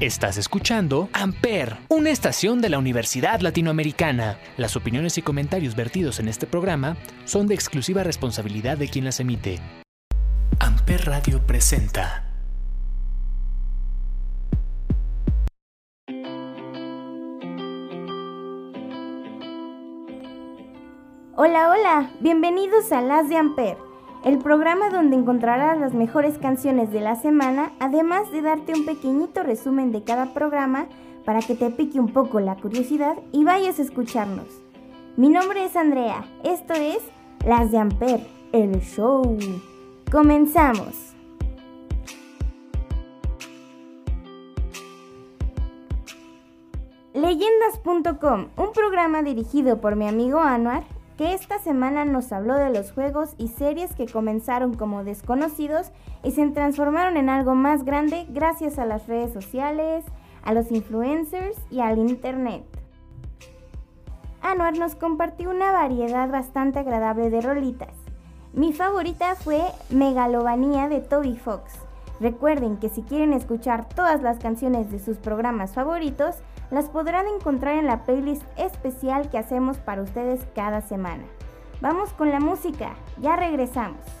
Estás escuchando Amper, una estación de la Universidad Latinoamericana. Las opiniones y comentarios vertidos en este programa son de exclusiva responsabilidad de quien las emite. Amper Radio presenta. Hola, hola, bienvenidos a Las de Amper el programa donde encontrarás las mejores canciones de la semana, además de darte un pequeñito resumen de cada programa para que te pique un poco la curiosidad y vayas a escucharnos. Mi nombre es Andrea, esto es Las de Amper, el show. Comenzamos. Leyendas.com, un programa dirigido por mi amigo Anuar que esta semana nos habló de los juegos y series que comenzaron como desconocidos y se transformaron en algo más grande gracias a las redes sociales, a los influencers y al internet. Anuar nos compartió una variedad bastante agradable de rolitas. Mi favorita fue Megalobanía de Toby Fox. Recuerden que si quieren escuchar todas las canciones de sus programas favoritos, las podrán encontrar en la playlist especial que hacemos para ustedes cada semana. Vamos con la música, ya regresamos.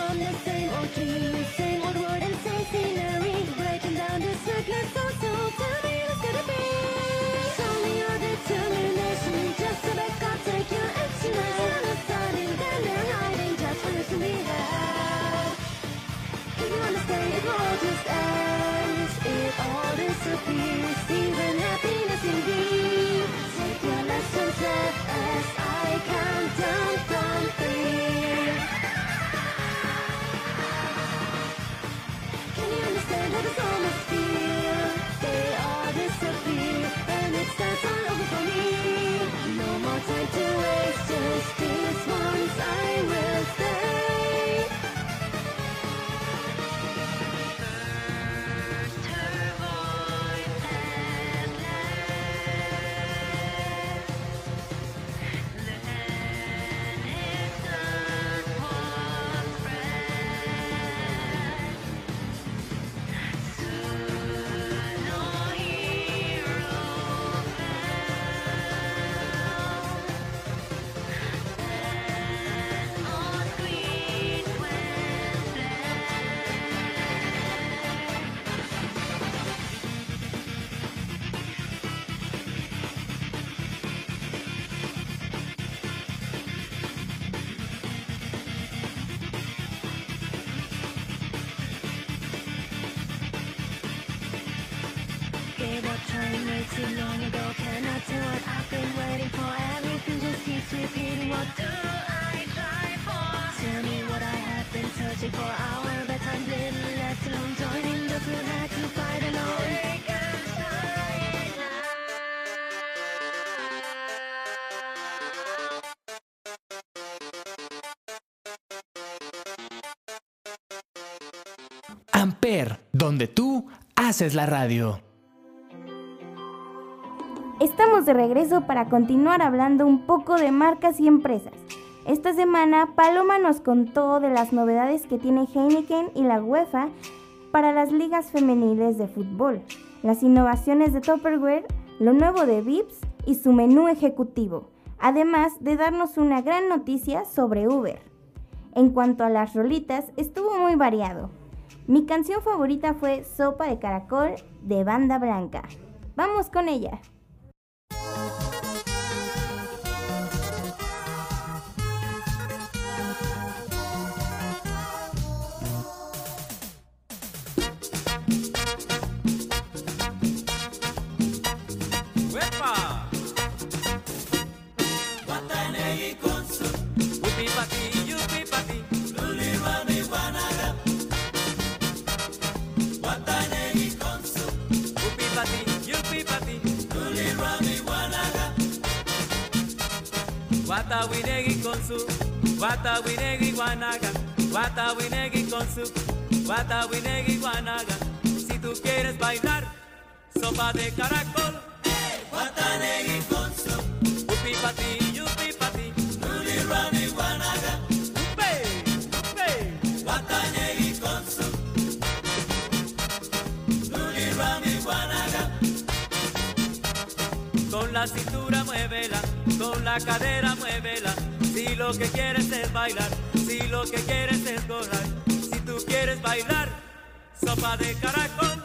from the same old tree, the same old wood and same scenery. Breaking down the circular soul, so tell me what's gonna be. Show me your determination, just so that God take your action. Sun is shining, then they're hiding, just for it should be had. If you wanna it all just ends. It all disappears, even Time to waste just this once I will stay donde tú haces la radio. Estamos de regreso para continuar hablando un poco de marcas y empresas. Esta semana Paloma nos contó de las novedades que tiene Heineken y la UEFA para las ligas femeniles de fútbol. las innovaciones de Tupperware, lo nuevo de Vips y su menú ejecutivo, además de darnos una gran noticia sobre Uber. En cuanto a las rolitas, estuvo muy variado. Mi canción favorita fue Sopa de Caracol de Banda Blanca. Vamos con ella. Su, wata winegi guanaga, wata winegi con su, wata winegi guanaga. Si tú quieres bailar, sopa de caracol, wata negi con su, upi pati, yupi pati, rami guanaga, upe, upe, wata negi con su, nuli rami guanaga. Con la cintura muévela con la cadera muévela. Si lo que quieres es bailar, si lo que quieres es gozar, si tú quieres bailar, sopa de caracol.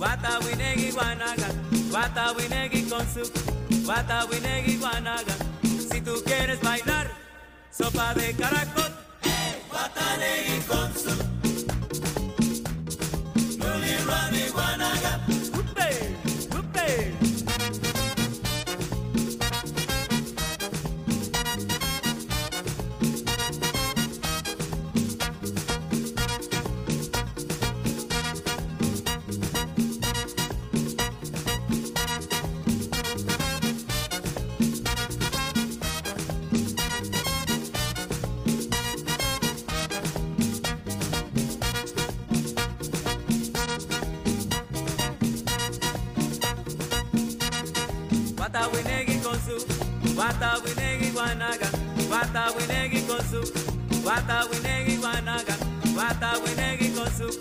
Wata winegi guanaga, wata winegi con su, wata winegi guanaga. Si tú quieres bailar, sopa de caracol, hey, wata con su, konsu wata winegi wanaga wata winegi konsu wata winegi wanaga wata winegi konsu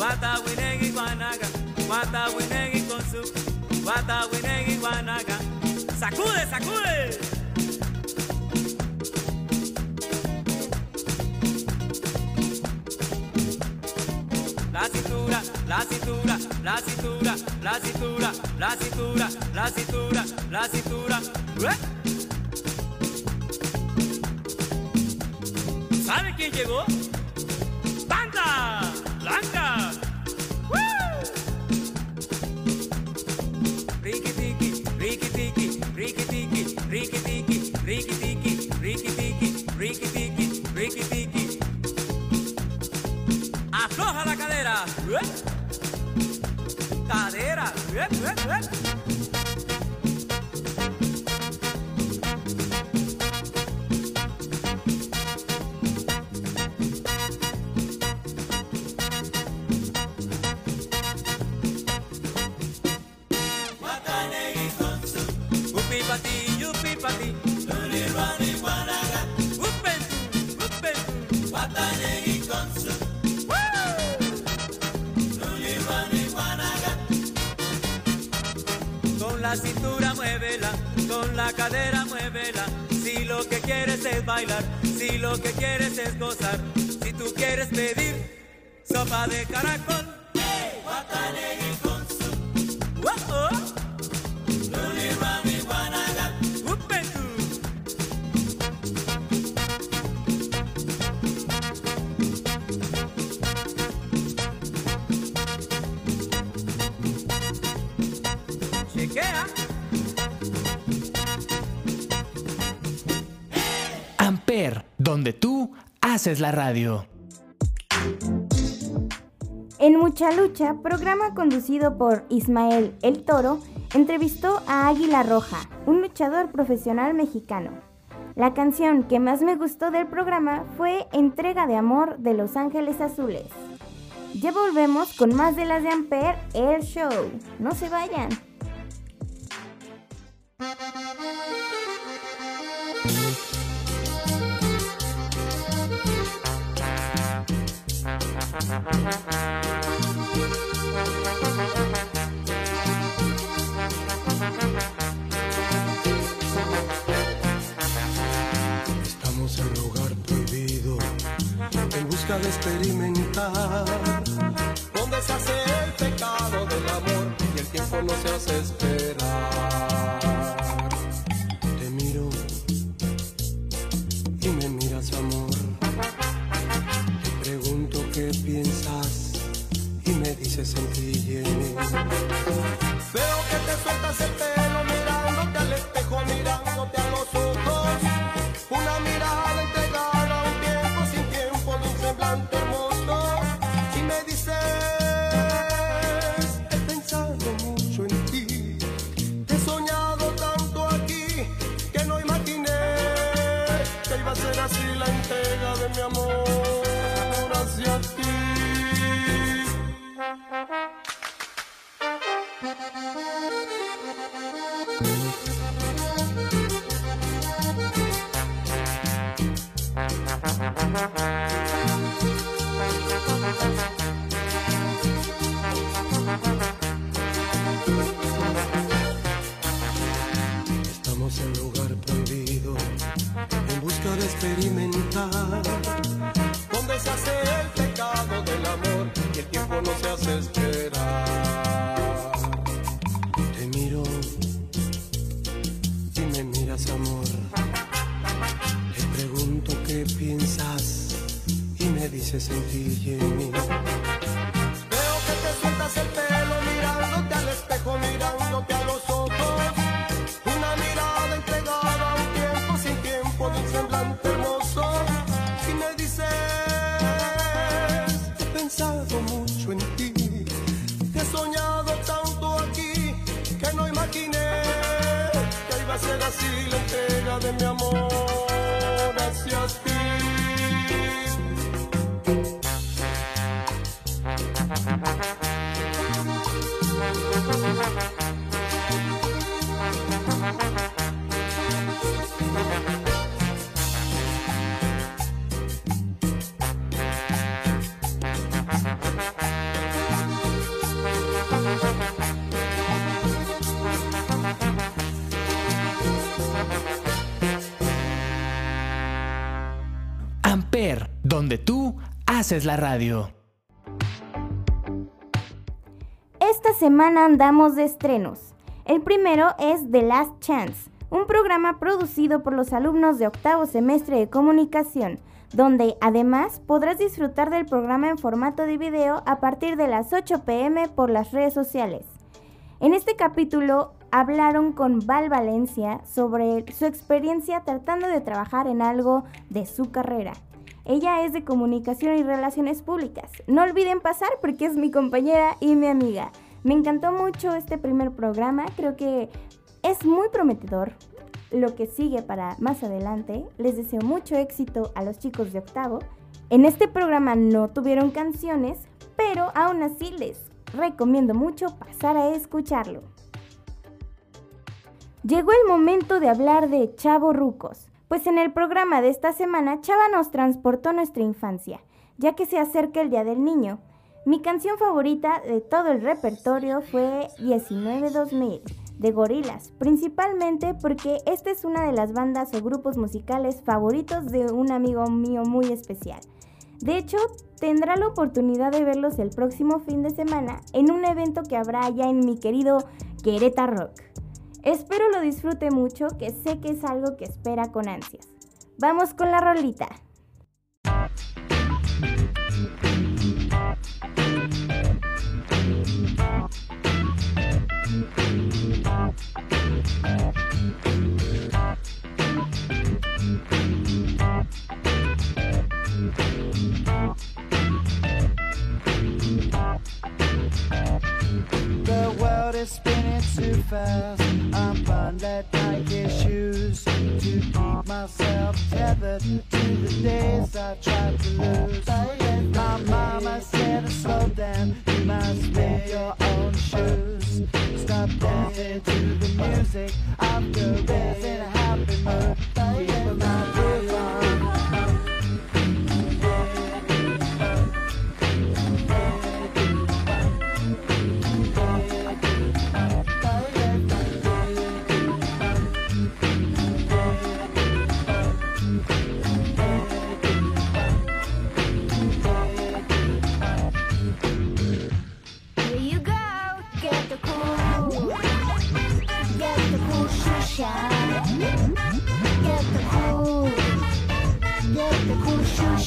wata winegi wanaga wata winegi konsu wata winegi wanaga. Sacude sacude La cintura, la cintura, la cintura, la cintura, la cintura, la cintura, la cintura. ¿Eh? ¿Sabe quién llegó? Let's go. La cintura muévela, con la cadera muévela. Si lo que quieres es bailar, si lo que quieres es gozar, si tú quieres pedir sopa de caracol. Hey, konsu. Oh, oh. Haces la radio. En Mucha Lucha, programa conducido por Ismael El Toro, entrevistó a Águila Roja, un luchador profesional mexicano. La canción que más me gustó del programa fue Entrega de Amor de Los Ángeles Azules. Ya volvemos con más de las de Ampere Air Show. No se vayan. Estamos en lugar prohibido, en busca de experimentar, donde se hace el pecado del amor y el tiempo no se hace En lugar prohibido, en busca de experimentar, donde tú haces la radio. Esta semana andamos de estrenos. El primero es The Last Chance, un programa producido por los alumnos de octavo semestre de comunicación, donde además podrás disfrutar del programa en formato de video a partir de las 8 pm por las redes sociales. En este capítulo hablaron con Val Valencia sobre su experiencia tratando de trabajar en algo de su carrera. Ella es de comunicación y relaciones públicas. No olviden pasar porque es mi compañera y mi amiga. Me encantó mucho este primer programa, creo que es muy prometedor lo que sigue para más adelante. Les deseo mucho éxito a los chicos de octavo. En este programa no tuvieron canciones, pero aún así les recomiendo mucho pasar a escucharlo. Llegó el momento de hablar de Chavo Rucos, pues en el programa de esta semana Chava nos transportó nuestra infancia, ya que se acerca el Día del Niño. Mi canción favorita de todo el repertorio fue 19-2000 de Gorilas, principalmente porque esta es una de las bandas o grupos musicales favoritos de un amigo mío muy especial. De hecho, tendrá la oportunidad de verlos el próximo fin de semana en un evento que habrá allá en mi querido Querétaro Rock. Espero lo disfrute mucho, que sé que es algo que espera con ansias. Vamos con la rolita. Fast. I'm buying that Nike shoes to keep myself tethered to the days I tried to lose. My mama said, slow down, you must make your own shoes. Stop dancing to the music. I'm in a happy mood.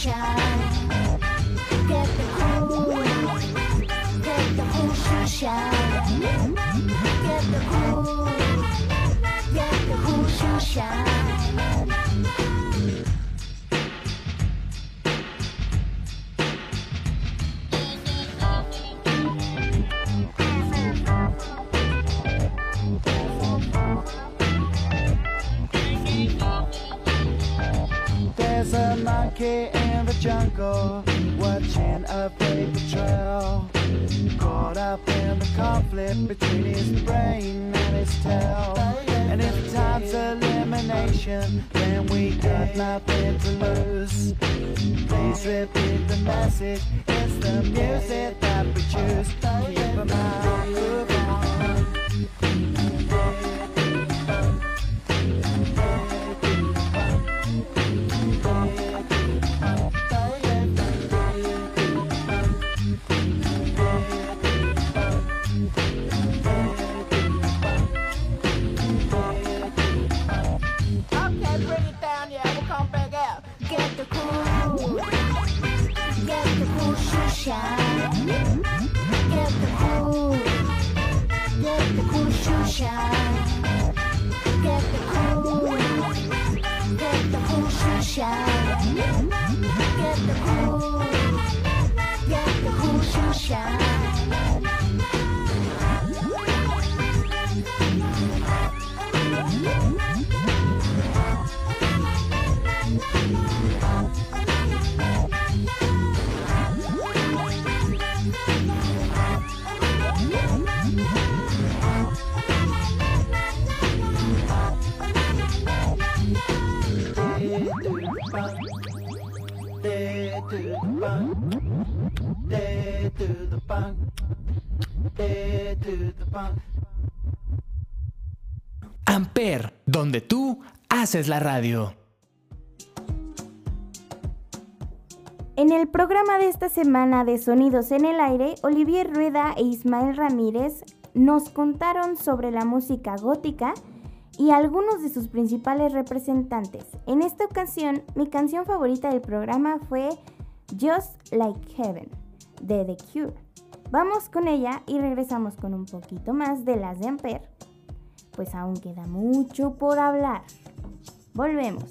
Get the cool, get the cool shine. Get the cool, get the cool jungle watching a paper trail. Caught up in the conflict between his brain and his tail. And if time's elimination, then we got nothing to lose. Please repeat the message. It's the music that we choose. Keep 'em out, Get the cool, get the cool shoe shine. Get the cool, get the cool. Get the cool, get the cool. To the bunk. Day to the bunk. Day to the bunk. Amper, donde tú haces la radio. En el programa de esta semana de Sonidos en el Aire, Olivier Rueda e Ismael Ramírez nos contaron sobre la música gótica y algunos de sus principales representantes. En esta ocasión, mi canción favorita del programa fue Just Like Heaven de The Cure. Vamos con ella y regresamos con un poquito más de las de Ampere, pues aún queda mucho por hablar. Volvemos.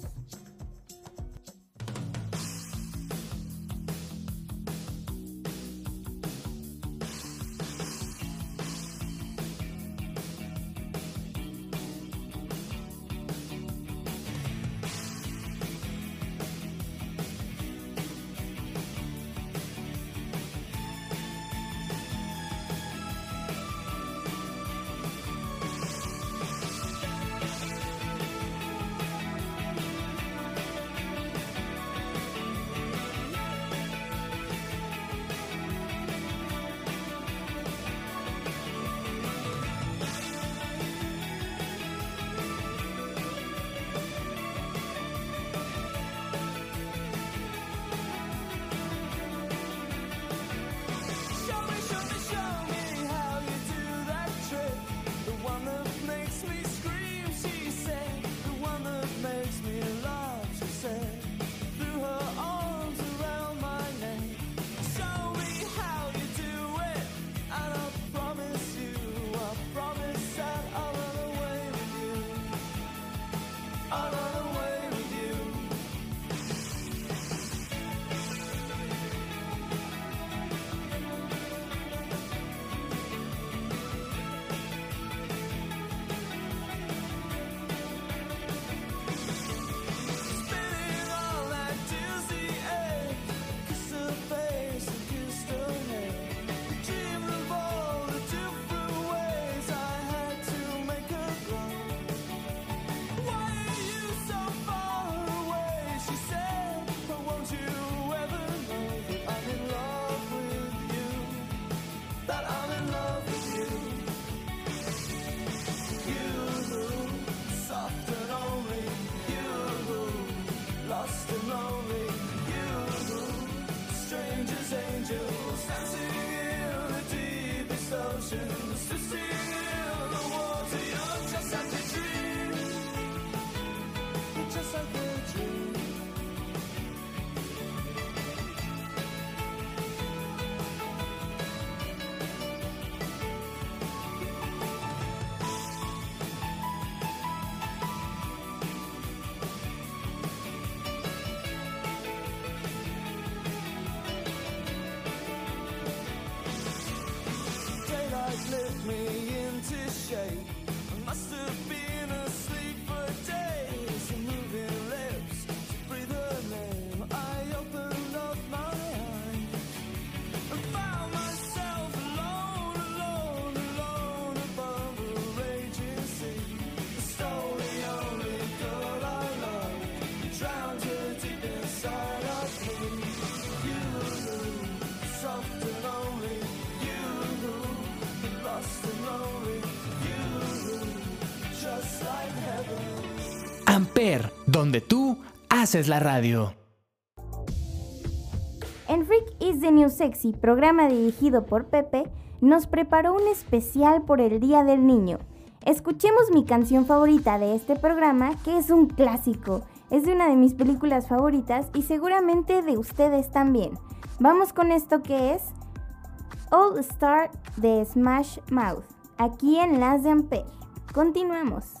Donde tú haces la radio. En Freak is the New Sexy, programa dirigido por Pepe, nos preparó un especial por el Día del Niño. Escuchemos mi canción favorita de este programa, que es un clásico. Es de una de mis películas favoritas y seguramente de ustedes también. Vamos con esto que es All Star de Smash Mouth, aquí en Las de Ampere. Continuamos.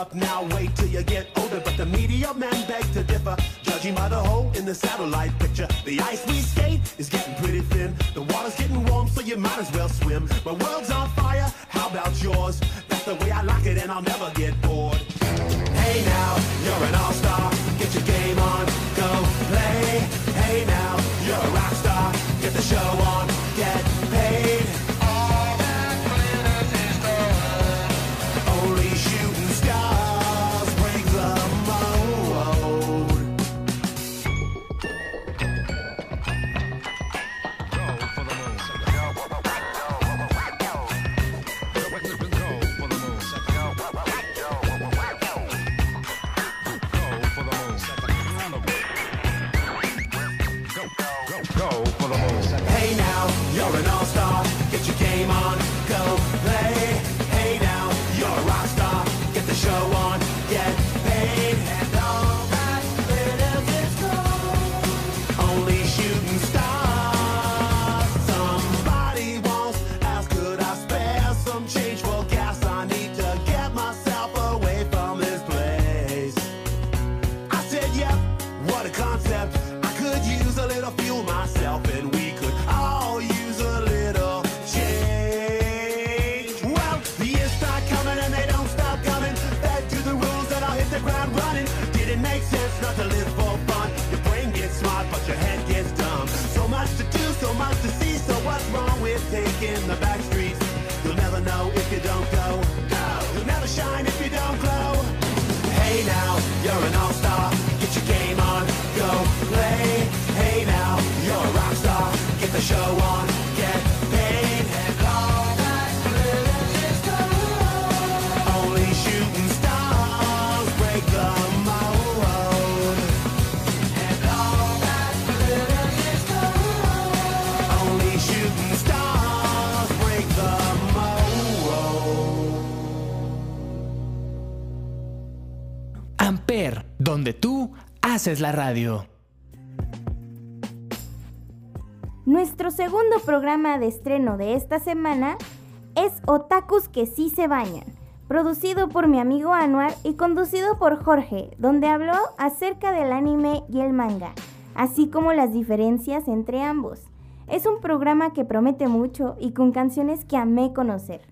Up now, wait till you get older. But the media men beg to differ, judging by the hole in the satellite picture. The ice we skate is getting pretty thin. The water's getting warm, so you might as well swim. My world's on fire, how about yours? That's the way I like it, and I'll never get bored. Es la radio. Nuestro segundo programa de estreno de esta semana es Otakus que sí se bañan, producido por mi amigo Anuar y conducido por Jorge, donde habló acerca del anime y el manga, así como las diferencias entre ambos. Es un programa que promete mucho y con canciones que amé conocer.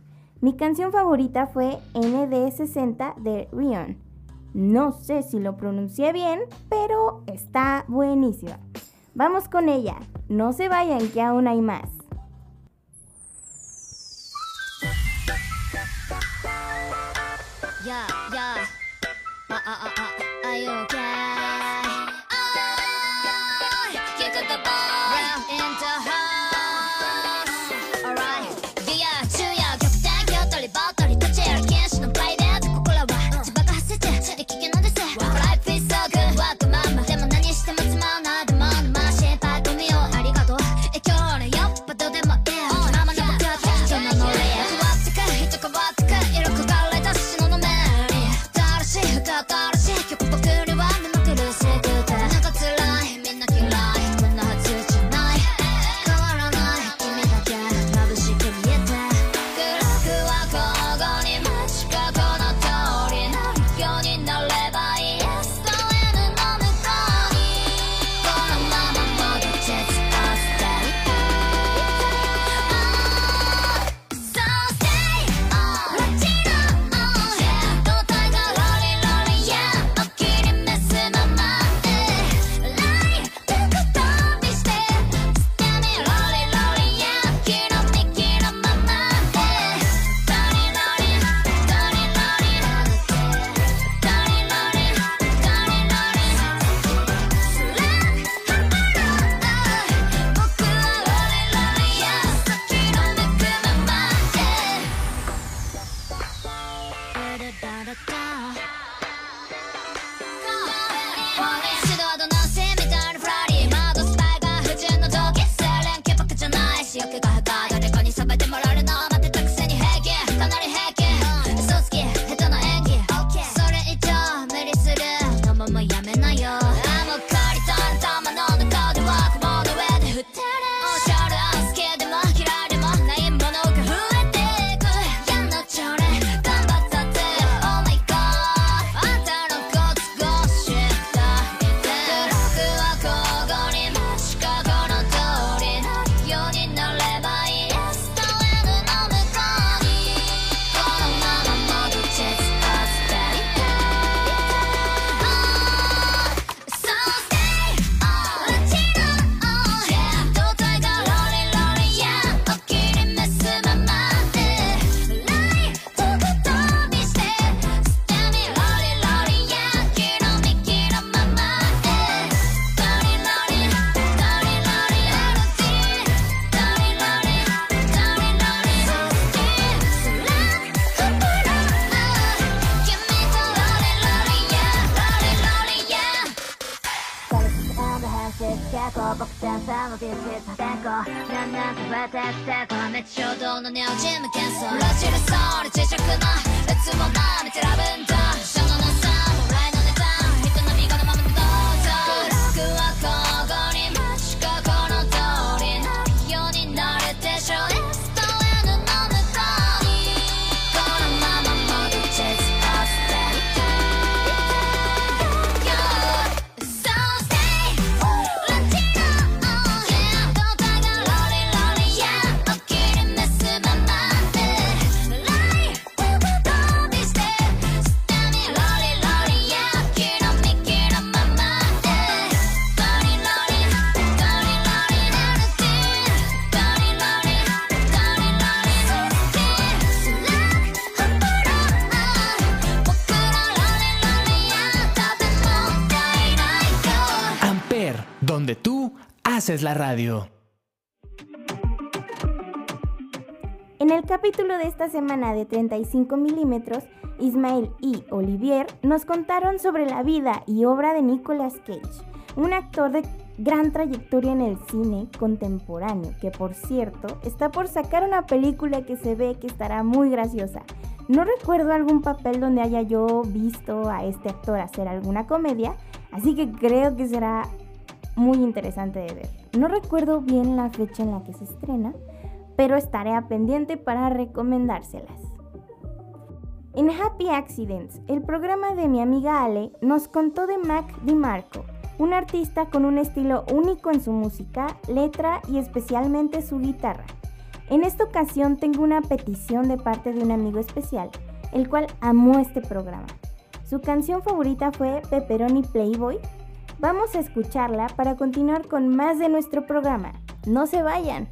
Mi canción favorita fue ND60 de Rion. No sé si lo pronuncié bien, pero está buenísima. Vamos con ella. No se vayan que aún hay más. Ah, ah, ah, てて叩こうなんなくバタくてこうめっちゃ衝動のネオジム喧騒ロジる。ソウル磁石のいつもまめてラブンド Es la radio. En el capítulo de esta semana de 35 milímetros, Ismael y Olivier nos contaron sobre la vida y obra de Nicolas Cage, un actor de gran trayectoria en el cine contemporáneo, que por cierto está por sacar una película que se ve que estará muy graciosa. No recuerdo algún papel donde haya yo visto a este actor hacer alguna comedia, así que creo que será muy interesante de ver. No recuerdo bien la fecha en la que se estrena, pero estaré a pendiente para recomendárselas. En Happy Accidents, el programa de mi amiga Ale nos contó de Mac DiMarco, un artista con un estilo único en su música, letra y especialmente su guitarra. En esta ocasión tengo una petición de parte de un amigo especial, el cual amó este programa. Su canción favorita fue Pepperoni Playboy Vamos a escucharla para continuar con más de nuestro programa. No se vayan.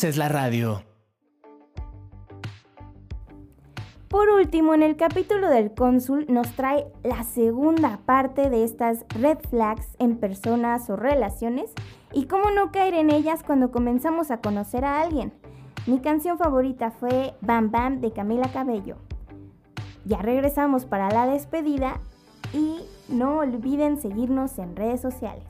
Haces la radio. Por último, en el capítulo del cónsul nos trae la segunda parte de estas red flags en personas o relaciones y cómo no caer en ellas cuando comenzamos a conocer a alguien. Mi canción favorita fue Bam Bam de Camila Cabello. Ya regresamos para la despedida y no olviden seguirnos en redes sociales.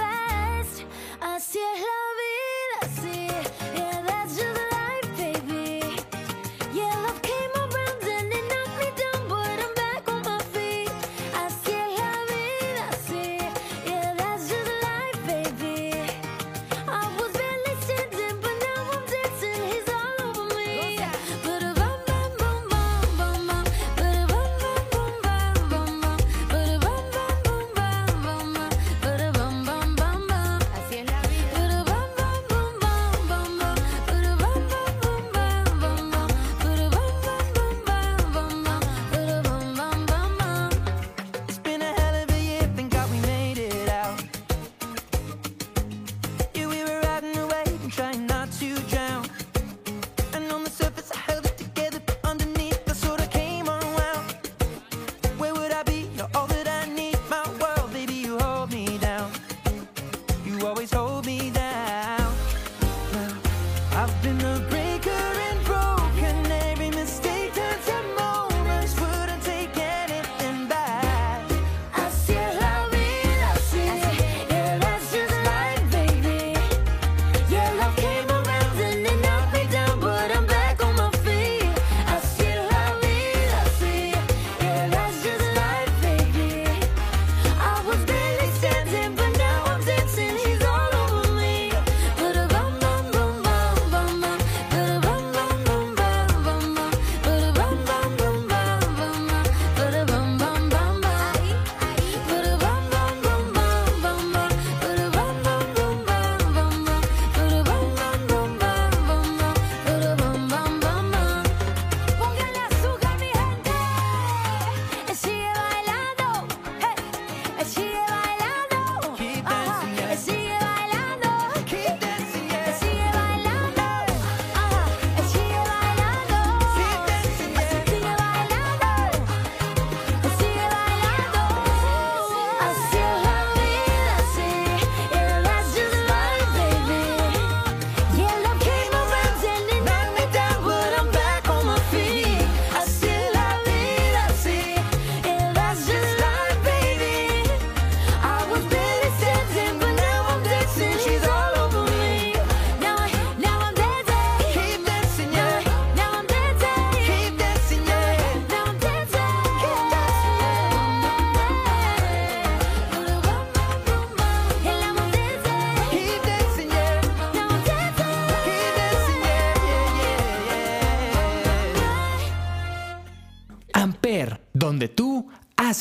Así es la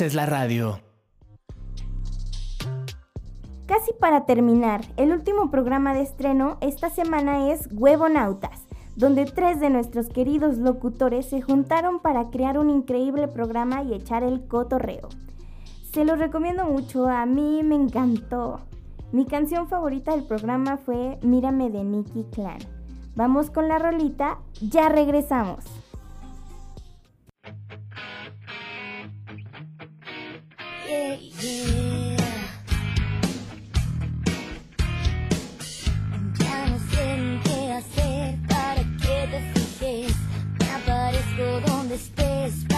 haces la radio. Casi para terminar, el último programa de estreno esta semana es Huevonautas, donde tres de nuestros queridos locutores se juntaron para crear un increíble programa y echar el cotorreo. Se lo recomiendo mucho, a mí me encantó. Mi canción favorita del programa fue Mírame de Nicky Clan. Vamos con la rolita, ya regresamos. Yeah. Ya no sé qué hacer para que te fijes. Me aparezco donde estés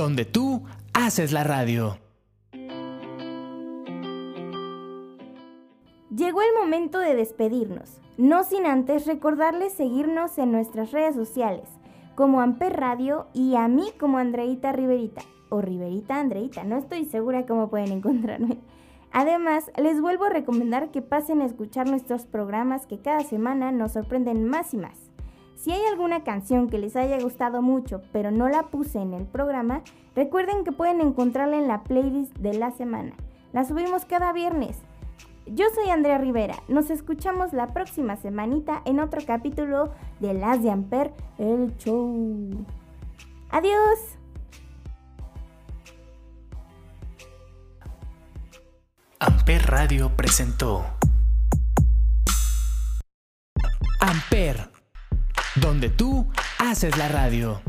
donde tú haces la radio. Llegó el momento de despedirnos, no sin antes recordarles seguirnos en nuestras redes sociales, como Amper Radio y a mí como Andreita Riverita, o Riverita Andreita, no estoy segura cómo pueden encontrarme. Además, les vuelvo a recomendar que pasen a escuchar nuestros programas que cada semana nos sorprenden más y más. Si hay alguna canción que les haya gustado mucho, pero no la puse en el programa, recuerden que pueden encontrarla en la playlist de la semana. La subimos cada viernes. Yo soy Andrea Rivera. Nos escuchamos la próxima semanita en otro capítulo de Las de Amper, el show. Adiós. Amper Radio presentó Amper, donde tú haces la radio.